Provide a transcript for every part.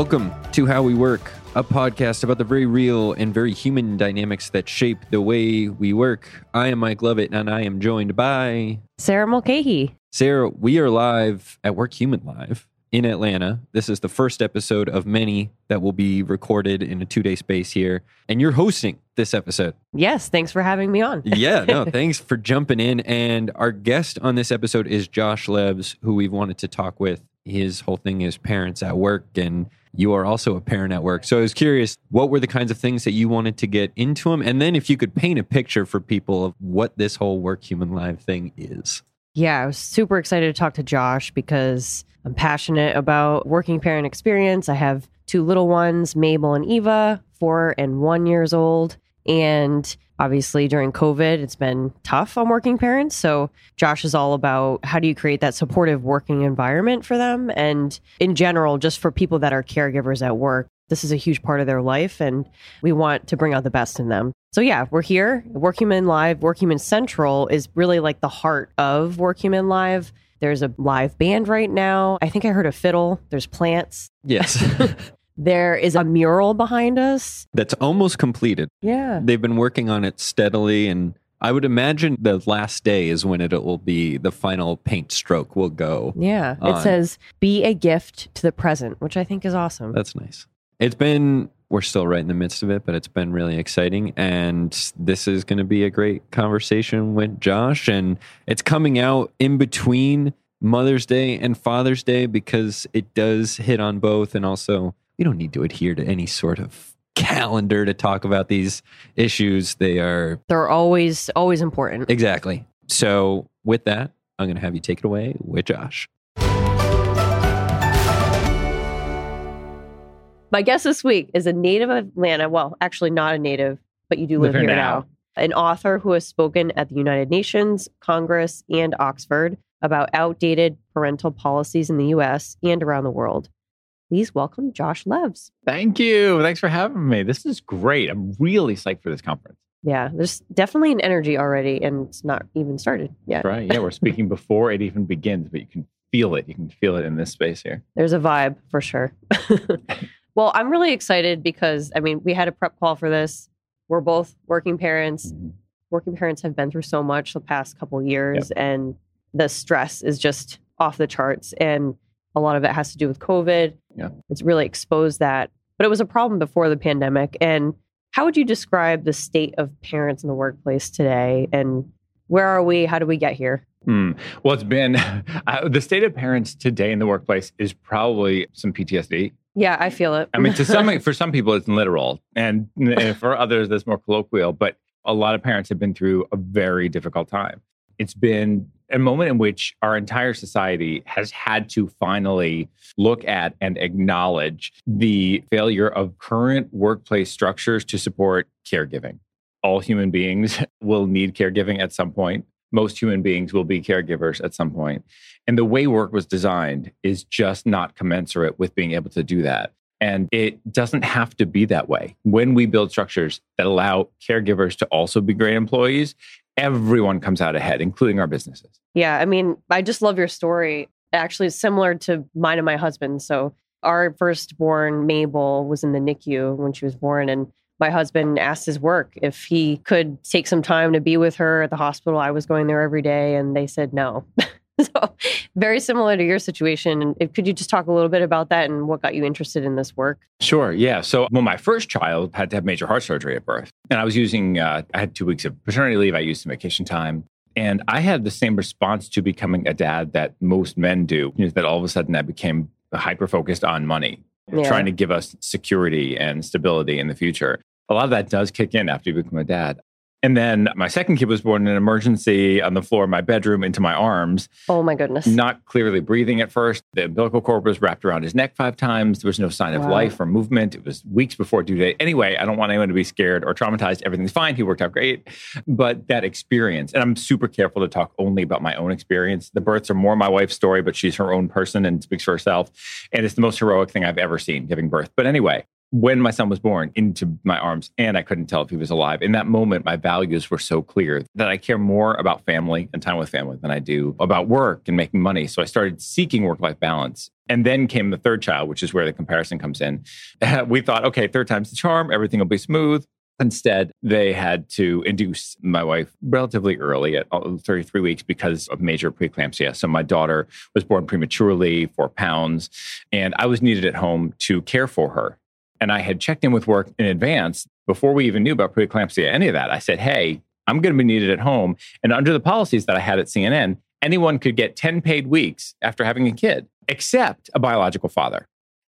welcome to How We Work, a podcast about the very real and very human dynamics that shape the way we work. I am Mike Lovett, and I am joined by Sarah Mulcahy. Sarah. We are live at Workhuman Live in Atlanta. This is the first episode of many that will be recorded in a two day space here. And you're hosting this episode. Yes, thanks for having me on. yeah, no, thanks for jumping in. And our guest on this episode is Josh Levs, who we've wanted to talk with. His whole thing is parents at work, and you are also a parent at work. So I was curious, what were the kinds of things that you wanted to get into them? And then if you could paint a picture for people of what this whole work human live thing is. Yeah, I was super excited to talk to Josh because I'm passionate about working parent experience. I have two little ones, Mabel and Eva, four and one years old. And obviously, during COVID, it's been tough on working parents. So, Josh is all about how do you create that supportive working environment for them? And in general, just for people that are caregivers at work, this is a huge part of their life. And we want to bring out the best in them. So, yeah, we're here. Workhuman Live, Workhuman Central is really like the heart of Workhuman Live. There's a live band right now. I think I heard a fiddle. There's plants. Yes. There is a mural behind us. That's almost completed. Yeah. They've been working on it steadily and I would imagine the last day is when it will be the final paint stroke will go. Yeah. on. It says, be a gift to the present, which I think is awesome. That's nice. It's been we're still right in the midst of it, but it's been really exciting and this is going to be a great conversation with Josh and it's coming out in between Mother's Day and Father's Day because it does hit on both and also we don't need to adhere to any sort of calendar to talk about these issues. They are They're always, always important. exactly. So, with that, I'm going to have you take it away with Josh. My guest this week is a native of Atlanta. Well, actually, not a native, but you do live, Live here here now. now. An author who has spoken at the United Nations, Congress, and Oxford about outdated parental policies in the US and around the world. Please welcome Josh Levs. Thank you. Thanks for having me. This is great. I'm really psyched for this conference. Yeah, there's definitely an energy already, and it's not even started yet. Right. Yeah, we're speaking before it even begins, but you can feel it. You can feel it in this space here. There's a vibe for sure. well, I'm really excited because I mean, we had a prep call for this. We're both working parents. Mm-hmm. Working parents have been through so much the past couple years, and the stress is just off the charts. And a lot of it has to do with COVID. Yeah. It's really exposed that. But it was a problem before the pandemic. And how would you describe the state of parents in the workplace today? And where are we? How do we get here? Hmm. Well, it's been uh, the state of parents today in the workplace is probably some PTSD. Yeah, I feel it. I mean, to some for some people it's literal, and uh, for others that's more colloquial. But a lot of parents have been through a very difficult time. It's been a moment in which our entire society has had to finally look at and acknowledge the failure of current workplace structures to support caregiving. All human beings will need caregiving at some point. Most human beings will be caregivers at some point. And the way work was designed is just not commensurate with being able to do that. And it doesn't have to be that way. When we build structures that allow caregivers to also be great employees, everyone comes out ahead, including our businesses. Yeah, I mean, I just love your story. Actually, similar to mine and my husband. So, our firstborn, Mabel, was in the NICU when she was born. And my husband asked his work if he could take some time to be with her at the hospital. I was going there every day, and they said no. so, very similar to your situation. And could you just talk a little bit about that and what got you interested in this work? Sure. Yeah. So, well, my first child had to have major heart surgery at birth. And I was using, uh, I had two weeks of paternity leave. I used some vacation time. And I had the same response to becoming a dad that most men do, is that all of a sudden I became hyper focused on money, Yeah. trying to give us security and stability in the future. A lot of that does kick in after you become a dad. And then my second kid was born in an emergency on the floor of my bedroom into my arms, Oh my goodness. not clearly breathing at first. The umbilical cord was wrapped around his neck five times. There was no sign of Wow. life or movement. It was weeks before due date. Anyway, I don't want anyone to be scared or traumatized. Everything's fine. He worked out great. But that experience, and I'm super careful to talk only about my own experience. The births are more my wife's story, but she's her own person and speaks for herself. And it's the most heroic thing I've ever seen giving birth. But anyway, when my son was born into my arms and I couldn't tell if he was alive. In that moment, my values were so clear that I care more about family and time with family than I do about work and making money. So I started seeking work life balance. And then came the third child, which is where the comparison comes in. we thought, okay, third time's the charm, everything will be smooth. Instead, they had to induce my wife relatively early at 33 weeks because of major preeclampsia. So my daughter was born prematurely, four pounds, and I was needed at home to care for her. And I had checked in with work in advance before we even knew about preeclampsia, any of that. I said, hey, I'm going to be needed at home. And under the policies that I had at CNN, anyone could get 10 paid weeks after having a kid, except a biological father.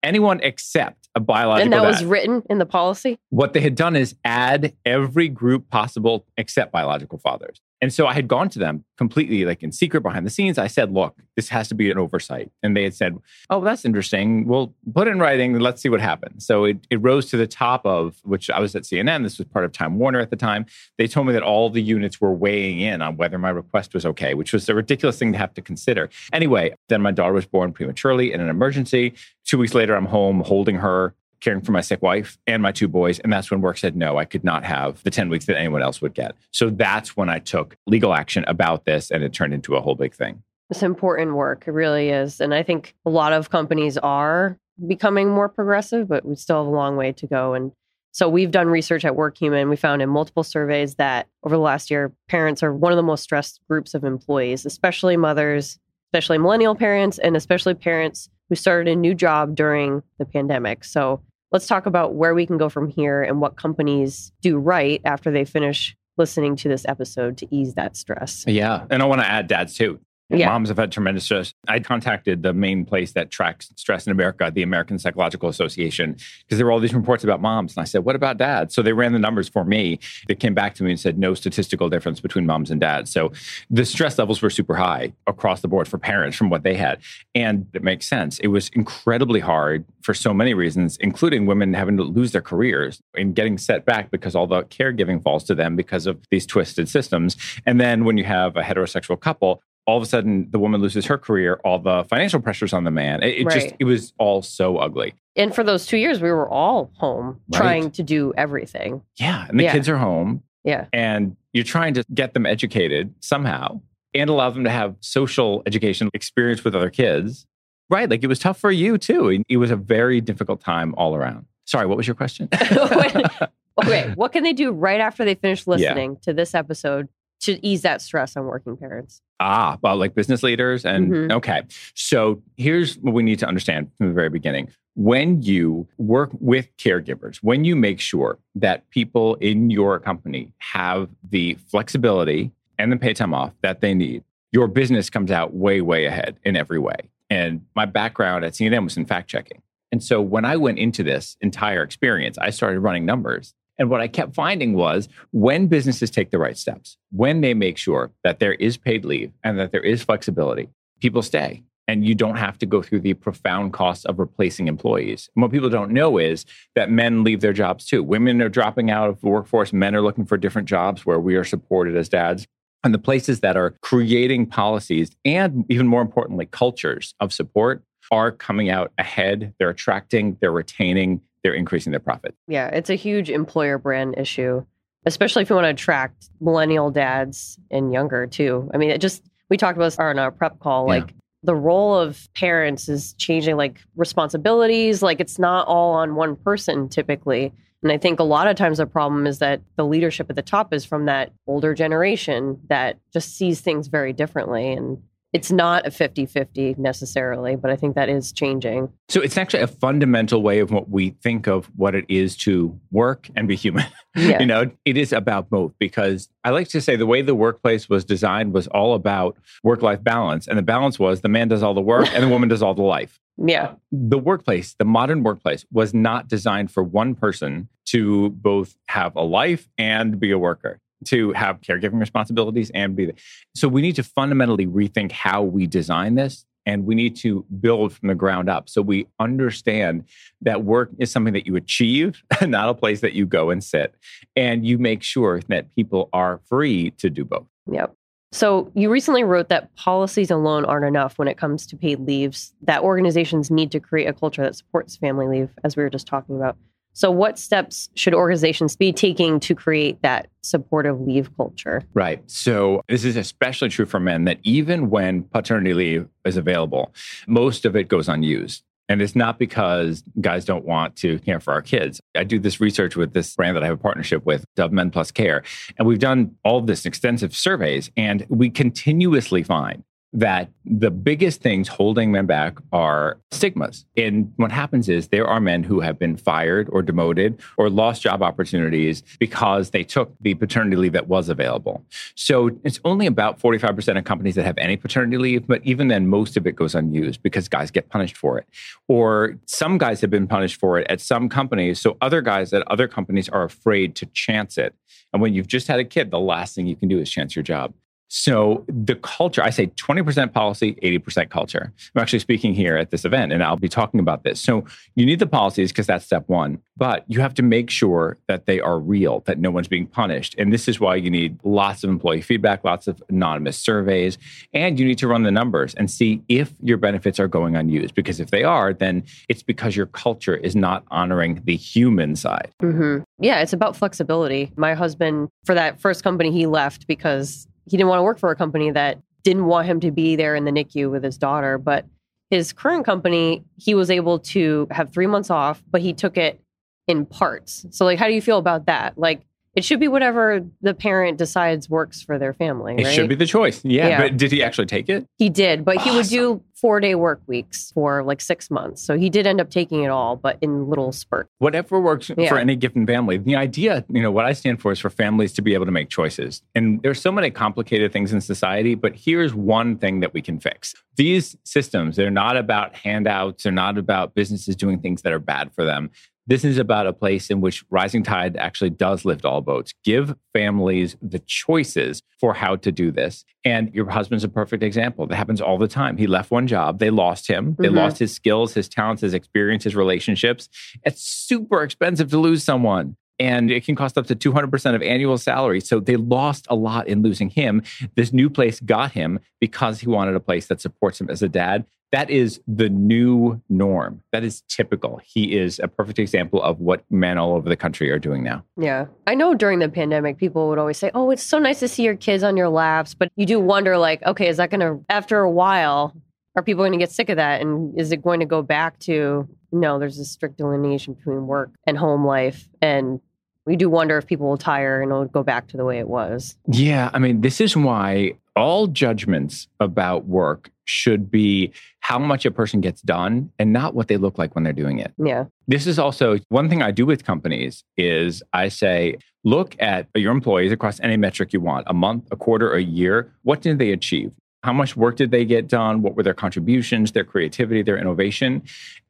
Anyone except a biological And that was written in the policy? what they had done is add every group possible except biological fathers. And so I had gone to them completely like in secret behind the scenes. I said, look, this has to be an oversight. And they had said, oh, that's interesting. We'll put it in writing and let's see what happens. So it, it rose to the top of, which I was at CNN. This was part of Time Warner at the time. They told me that all the units were weighing in on whether my request was okay, which was a ridiculous thing to have to consider. Anyway, then my daughter was born prematurely in an emergency. Two weeks later, I'm home holding her caring for my sick wife and my two boys. And that's when work said, no, I could not have the 10 weeks that anyone else would get. So that's when I took legal action about this and it turned into a whole big thing. It's important work. It really is. And I think a lot of companies are becoming more progressive, but we still have a long way to go. And so we've done research at WorkHuman. We found in multiple surveys that over the last year, parents are one of the most stressed groups of employees, especially mothers, especially millennial parents, and especially parents who started a new job during the pandemic. So let's talk about where we can go from here and what companies do right after they finish listening to this episode to ease that stress. Yeah. And I want to add dads too. Yeah. Moms have had tremendous stress. I contacted the main place that tracks stress in America, the American Psychological Association, because there were all these reports about moms. And I said, What about dads? So they ran the numbers for me. They came back to me and said, No statistical difference between moms and dads. So the stress levels were super high across the board for parents from what they had. And it makes sense. It was incredibly hard for so many reasons, including women having to lose their careers and getting set back because all the caregiving falls to them because of these twisted systems. And then when you have a heterosexual couple, all of a sudden the woman loses her career, all the financial pressures on the man. It, it just it was all so ugly. And for those two years, we were all home Right. trying to do everything. Yeah. And the Yeah. kids are home Yeah. and you're trying to get them educated somehow and allow them to have social education experience with other kids. Right. Like it was tough for you too. It was a very difficult time all around. Sorry, what was your question? Okay. What can they do right after they finish Yeah. listening to this episode to ease that stress on working parents? Ah, well, like business leaders. And Mhm. okay. So here's what we need to understand from the very beginning. When you work with caregivers, when you make sure that people in your company have the flexibility and the pay time off that they need, your business comes out way, way ahead in every way. And my background at CNN was in fact checking. And so when I went into this entire experience, I started running numbers. And what I kept finding was when businesses take the right steps, when they make sure that there is paid leave and that there is flexibility, people stay. And you don't have to go through the profound costs of replacing employees. And what people don't know is that men leave their jobs too. Women are dropping out of the workforce, men are looking for different jobs where we are supported as dads. And the places that are creating policies and even more importantly, cultures of support are coming out ahead. They're attracting, they're retaining, they're increasing their profit. Yeah, it's a huge employer brand issue, especially if you want to attract millennial dads and younger too. I mean, it just, we talked about this on our prep call. Yeah. Like, the role of parents is changing, like responsibilities. Like, it's not all on one person typically. And I think a lot of times the problem is that the leadership at the top is from that older generation that just sees things very differently. And it's not a 50 50 necessarily, but I think that is changing. So it's actually a fundamental way of what we think of what it is to work and be human. Yeah. you know, it is about both because I like to say the way the workplace was designed was all about work life balance. And the balance was the man does all the work and the woman does all the life. Yeah. The workplace, the modern workplace, was not designed for one person to both have a life and be a worker, to have caregiving responsibilities and be. The, so we need to fundamentally rethink how we design this. And we need to build from the ground up. So we understand that work is something that you achieve, not a place that you go and sit. And you make sure that people are free to do both. Yep. So you recently wrote that policies alone aren't enough when it comes to paid leaves, that organizations need to create a culture that supports family leave, as we were just talking about. So, what steps should organizations be taking to create that supportive leave culture? Right. So, this is especially true for men that even when paternity leave is available, most of it goes unused. And it's not because guys don't want to care for our kids. I do this research with this brand that I have a partnership with, Dove Men Plus Care. And we've done all this extensive surveys, and we continuously find that the biggest things holding men back are stigmas. And what happens is there are men who have been fired or demoted or lost job opportunities because they took the paternity leave that was available. So it's only about 45% of companies that have any paternity leave, but even then, most of it goes unused because guys get punished for it. Or some guys have been punished for it at some companies. So other guys at other companies are afraid to chance it. And when you've just had a kid, the last thing you can do is chance your job. So the culture, I say 20% policy, 80% culture. I'm actually speaking here at this event and I'll be talking about this. So you need the policies because that's step one, but you have to make sure that they are real, that no one's being punished. And this is why you need lots of employee feedback, lots of anonymous surveys, and you need to run the numbers and see if your benefits are going unused. Because if they are, then it's because your culture is not honoring the human side. Mm-hmm. Yeah, it's about flexibility. My husband, for that first company, he left because he didn't want to work for a company that didn't want him to be there in the NICU with his daughter. But his current company, he was able to have three months off, but he took it in parts. So, like, how do you feel about that? Like, it should be whatever the parent decides works for their family. It right? should be the choice. Yeah, Yeah. But did he actually take it? He did, but he would do four day work weeks for like six months. So he did end up taking it all, but in little spurts. Whatever works Yeah. for any given family. The idea, you know, what I stand for is for families to be able to make choices. And there's so many complicated things in society, but here's one thing that we can fix. These systems, they're not about handouts, they're not about businesses doing things that are bad for them. This is about a place in which rising tide actually does lift all boats. Give families the choices for how to do this. And your husband's a perfect example. That happens all the time. He left one job, they lost him, they Mhm. lost his skills, his talents, his experience, his relationships. It's super expensive to lose someone. And it can cost up to 200% of annual salary. So they lost a lot in losing him. This new place got him because he wanted a place that supports him as a dad. That is the new norm. That is typical. He is a perfect example of what men all over the country are doing now. Yeah. I know during the pandemic, people would always say, Oh, it's so nice to see your kids on your laps. But you do wonder, like, okay, is that going to, after a while, are people going to get sick of that? And is it going to go back to, no, there's a strict delineation between work and home life. And we do wonder if people will tire and it'll go back to the way it was. Yeah, I mean, this is why all judgments about work should be how much a person gets done and not what they look like when they're doing it. Yeah. This is also one thing I do with companies is I say, look at your employees across any metric you want, a month, a quarter, a year. What did they achieve? How much work did they get done? What were their contributions, their creativity, their innovation?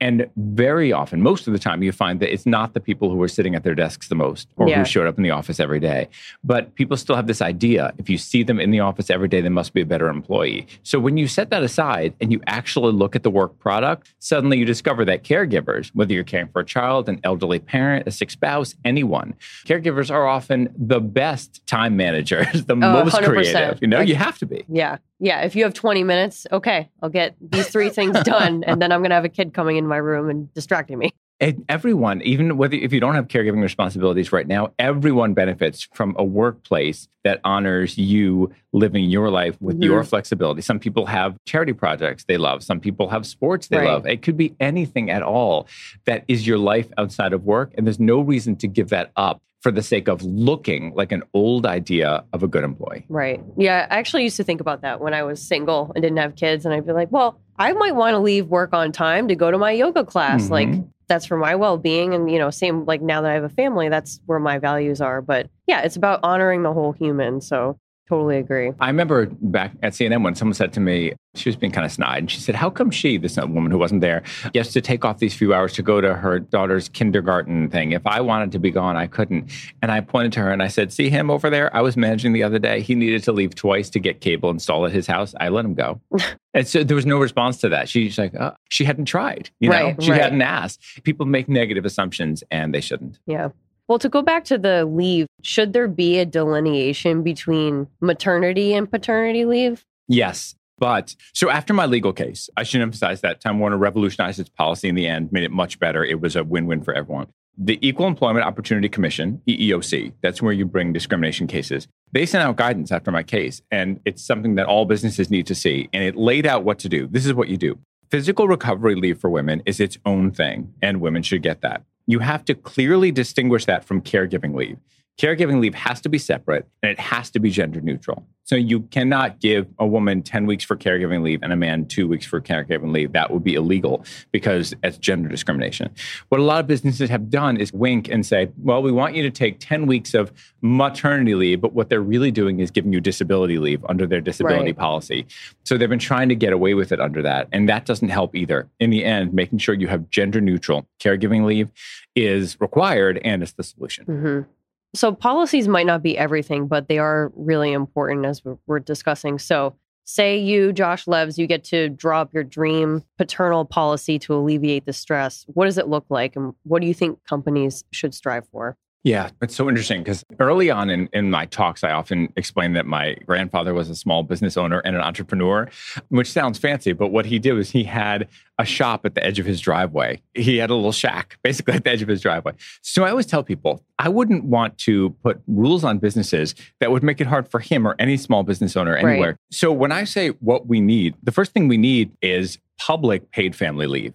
And very often, most of the time, you find that it's not the people who are sitting at their desks the most or Yeah. who showed up in the office every day. But people still have this idea if you see them in the office every day, they must be a better employee. So when you set that aside and you actually look at the work product, suddenly you discover that caregivers, whether you're caring for a child, an elderly parent, a sick spouse, anyone, caregivers are often the best time managers, the most 100%. creative. You know, Like- you have to be. Yeah. Yeah. If you have 20 minutes, okay, I'll get these three things done. And then I'm going to have a kid coming in my room and distracting me. And everyone, even whether if you don't have caregiving responsibilities right now, everyone benefits from a workplace that honors you living your life with Mhm. your flexibility. Some people have charity projects they love. Some people have sports they Right. love. It could be anything at all that is your life outside of work. And there's no reason to give that up for the sake of looking like an old idea of a good employee. Right. Yeah. I actually used to think about that when I was single and didn't have kids. And I'd be like, well, I might want to leave work on time to go to my yoga class. Mhm. Like, that's for my well being. And, you know, same like now that I have a family, that's where my values are. But yeah, it's about honoring the whole human. So totally agree. I remember back at CNN when someone said to me, she was being kind of snide, and she said, How come she, this woman who wasn't there, gets to take off these few hours to go to her daughter's kindergarten thing? If I wanted to be gone, I couldn't. And I pointed to her and I said, See him over there? I was managing the other day. He needed to leave twice to get cable installed at his house. I let him go. and so there was no response to that. She's like, oh, She hadn't tried. You know, Right, she right. hadn't asked. People make negative assumptions and they shouldn't. Yeah. Well, to go back to the leave, should there be a delineation between maternity and paternity leave? Yes. But so after my legal case, I should emphasize that Time Warner revolutionized its policy in the end, made it much better. It was a win win for everyone. the Equal Employment Opportunity Commission, EEOC, that's where you bring discrimination cases. They sent out guidance after my case, and it's something that all businesses need to see. And it laid out what to do. This is what you do physical recovery leave for women is its own thing, and women should get that. You have to clearly distinguish that from caregiving leave. Caregiving leave has to be separate and it has to be gender neutral. So you cannot give a woman 10 weeks for caregiving leave and a man two weeks for caregiving leave. That would be illegal because it's gender discrimination. What a lot of businesses have done is wink and say, well, we want you to take 10 weeks of maternity leave, but what they're really doing is giving you disability leave under their disability right. policy. So they've been trying to get away with it under that. And that doesn't help either. In the end, making sure you have gender neutral caregiving leave is required and it's the solution. Mm-hmm. So policies might not be everything, but they are really important as we're discussing. So say you, Josh Levs, you get to draw up your dream paternal policy to alleviate the stress. What does it look like? And what do you think companies should strive for? Yeah, it's so interesting because early on in, in my talks, I often explain that my grandfather was a small business owner and an entrepreneur, which sounds fancy, but what he did was he had a shop at the edge of his driveway. He had a little shack basically at the edge of his driveway. So I always tell people I wouldn't want to put rules on businesses that would make it hard for him or any small business owner anywhere. Right. So when I say what we need, the first thing we need is public paid family leave.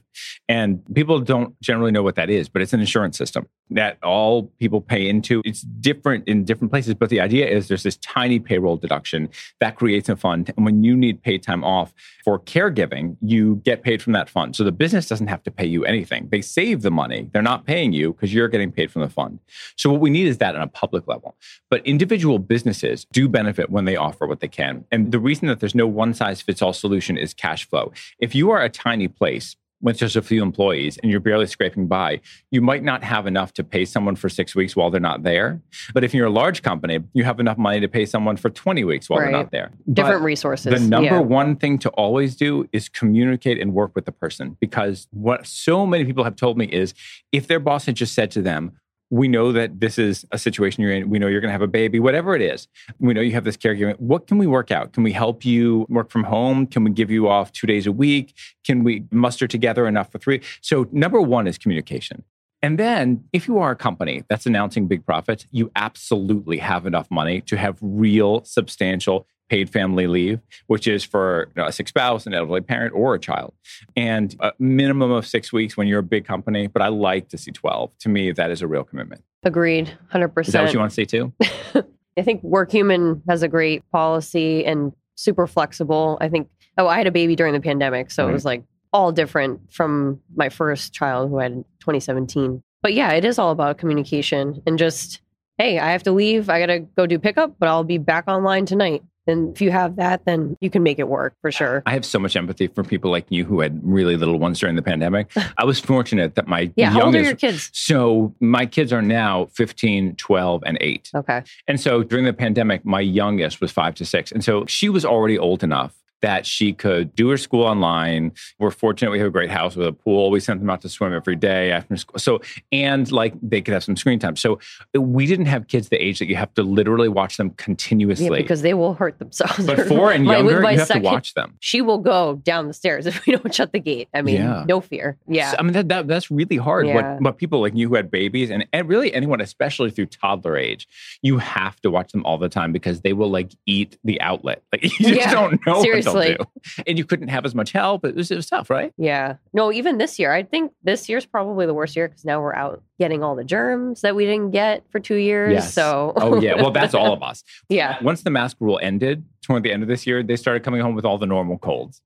And people don't generally know what that is, but it's an insurance system that all people pay into. It's different in different places, but the idea is there's this tiny payroll deduction that creates a fund. And when you need paid time off for caregiving, you get paid from that fund. So the business doesn't have to pay you anything. They save the money. They're not paying you because you're getting paid from the fund. So what we need is that on a public level. But individual businesses do benefit when they offer what they can. And the reason that there's no one size fits all solution is cash flow. If you are a tiny place, with just a few employees and you're barely scraping by, you might not have enough to pay someone for six weeks while they're not there. But if you're a large company, you have enough money to pay someone for 20 weeks while right. they're not there. Different but resources. The number yeah. one thing to always do is communicate and work with the person because what so many people have told me is if their boss had just said to them, we know that this is a situation you're in. We know you're going to have a baby, whatever it is. We know you have this caregiving. What can we work out? Can we help you work from home? Can we give you off two days a week? Can we muster together enough for three? So, number one is communication. And then, if you are a company that's announcing big profits, you absolutely have enough money to have real, substantial paid family leave, which is for you know, a sick spouse, an elderly parent, or a child. And a minimum of six weeks when you're a big company, but I like to see 12. To me, that is a real commitment. Agreed, 100%. Is that what you want to see too? I think WorkHuman has a great policy and super flexible. I think, oh, I had a baby during the pandemic. So right. it was like all different from my first child who had in 2017. But yeah, it is all about communication and just, hey, I have to leave. I got to go do pickup, but I'll be back online tonight. And if you have that, then you can make it work for sure. I have so much empathy for people like you who had really little ones during the pandemic. I was fortunate that my yeah, youngest, how old are your kids? So my kids are now 15, 12, and 8. Okay. And so during the pandemic, my youngest was five to six. And so she was already old enough that she could do her school online. We're fortunate we have a great house with a pool. We sent them out to swim every day after school. So, and like they could have some screen time. So we didn't have kids the age that you have to literally watch them continuously. Yeah, because they will hurt themselves. But four and younger, you have second, to watch them. She will go down the stairs if we don't shut the gate. I mean, yeah. no fear. Yeah. So, I mean, that, that, that's really hard. Yeah. But, but people like you who had babies and, and really anyone, especially through toddler age, you have to watch them all the time because they will like eat the outlet. Like you just yeah, don't know seriously do. And you couldn't have as much help. It was, it was tough, right? Yeah. No, even this year, I think this year's probably the worst year because now we're out getting all the germs that we didn't get for two years. Yes. So, oh, yeah. Well, that's all of us. yeah. Once the mask rule ended toward the end of this year, they started coming home with all the normal colds,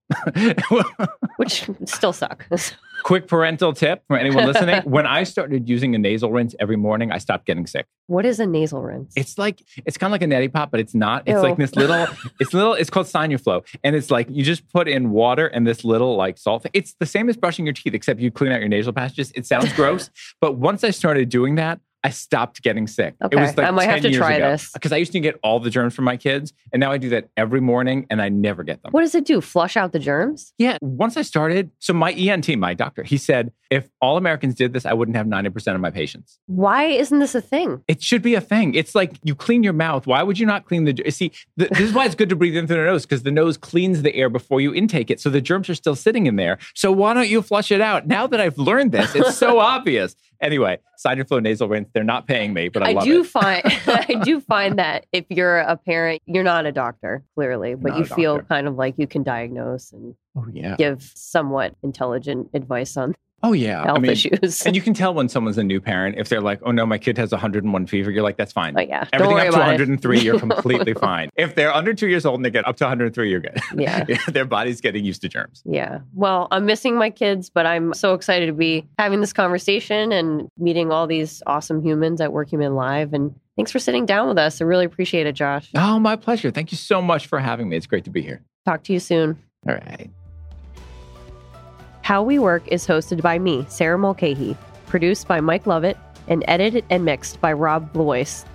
which still suck. Quick parental tip for anyone listening. when I started using a nasal rinse every morning, I stopped getting sick. What is a nasal rinse? It's like, it's kind of like a neti pot, but it's not. It's Ew. like this little, it's little, it's called Sinuflo. And it's like, you just put in water and this little like salt thing. It's the same as brushing your teeth, except you clean out your nasal passages. It sounds gross. but once I started doing that, I stopped getting sick. Okay, It was like I might have to years try ago. this. Because I used to get all the germs from my kids, and now I do that every morning, and I never get them. What does it do? Flush out the germs? Yeah. Once I started, so my ENT, my doctor, he said, if all Americans did this, I wouldn't have 90% of my patients. Why isn't this a thing? It should be a thing. It's like you clean your mouth. Why would you not clean the? See, th- this is why it's good to breathe in through the nose because the nose cleans the air before you intake it, so the germs are still sitting in there. So why don't you flush it out? Now that I've learned this, it's so obvious. Anyway, Sinuflo nasal rinse. They're not paying me, but I, I do it. find I do find that if you're a parent, you're not a doctor, clearly, but you feel doctor. kind of like you can diagnose and Oh yeah. give somewhat intelligent advice on Oh yeah. health I mean, issues. and you can tell when someone's a new parent if they're like, "Oh no, my kid has 101 fever." You're like, "That's fine." oh yeah, Everything up to 103, it. you're completely fine. If they're under two years old and they get up to 103, you're good. Yeah. Their body's getting used to germs. Yeah. Well, I'm missing my kids, but I'm so excited to be having this conversation and meeting all these awesome humans at Workhuman Live. And thanks for sitting down with us. I really appreciate it, Josh. Oh, my pleasure. Thank you so much for having me. It's great to be here. Talk to you soon. All right. How We Work is hosted by me, Sarah Mulcahy, produced by Mike Lovett, and edited and mixed by Rob Blois.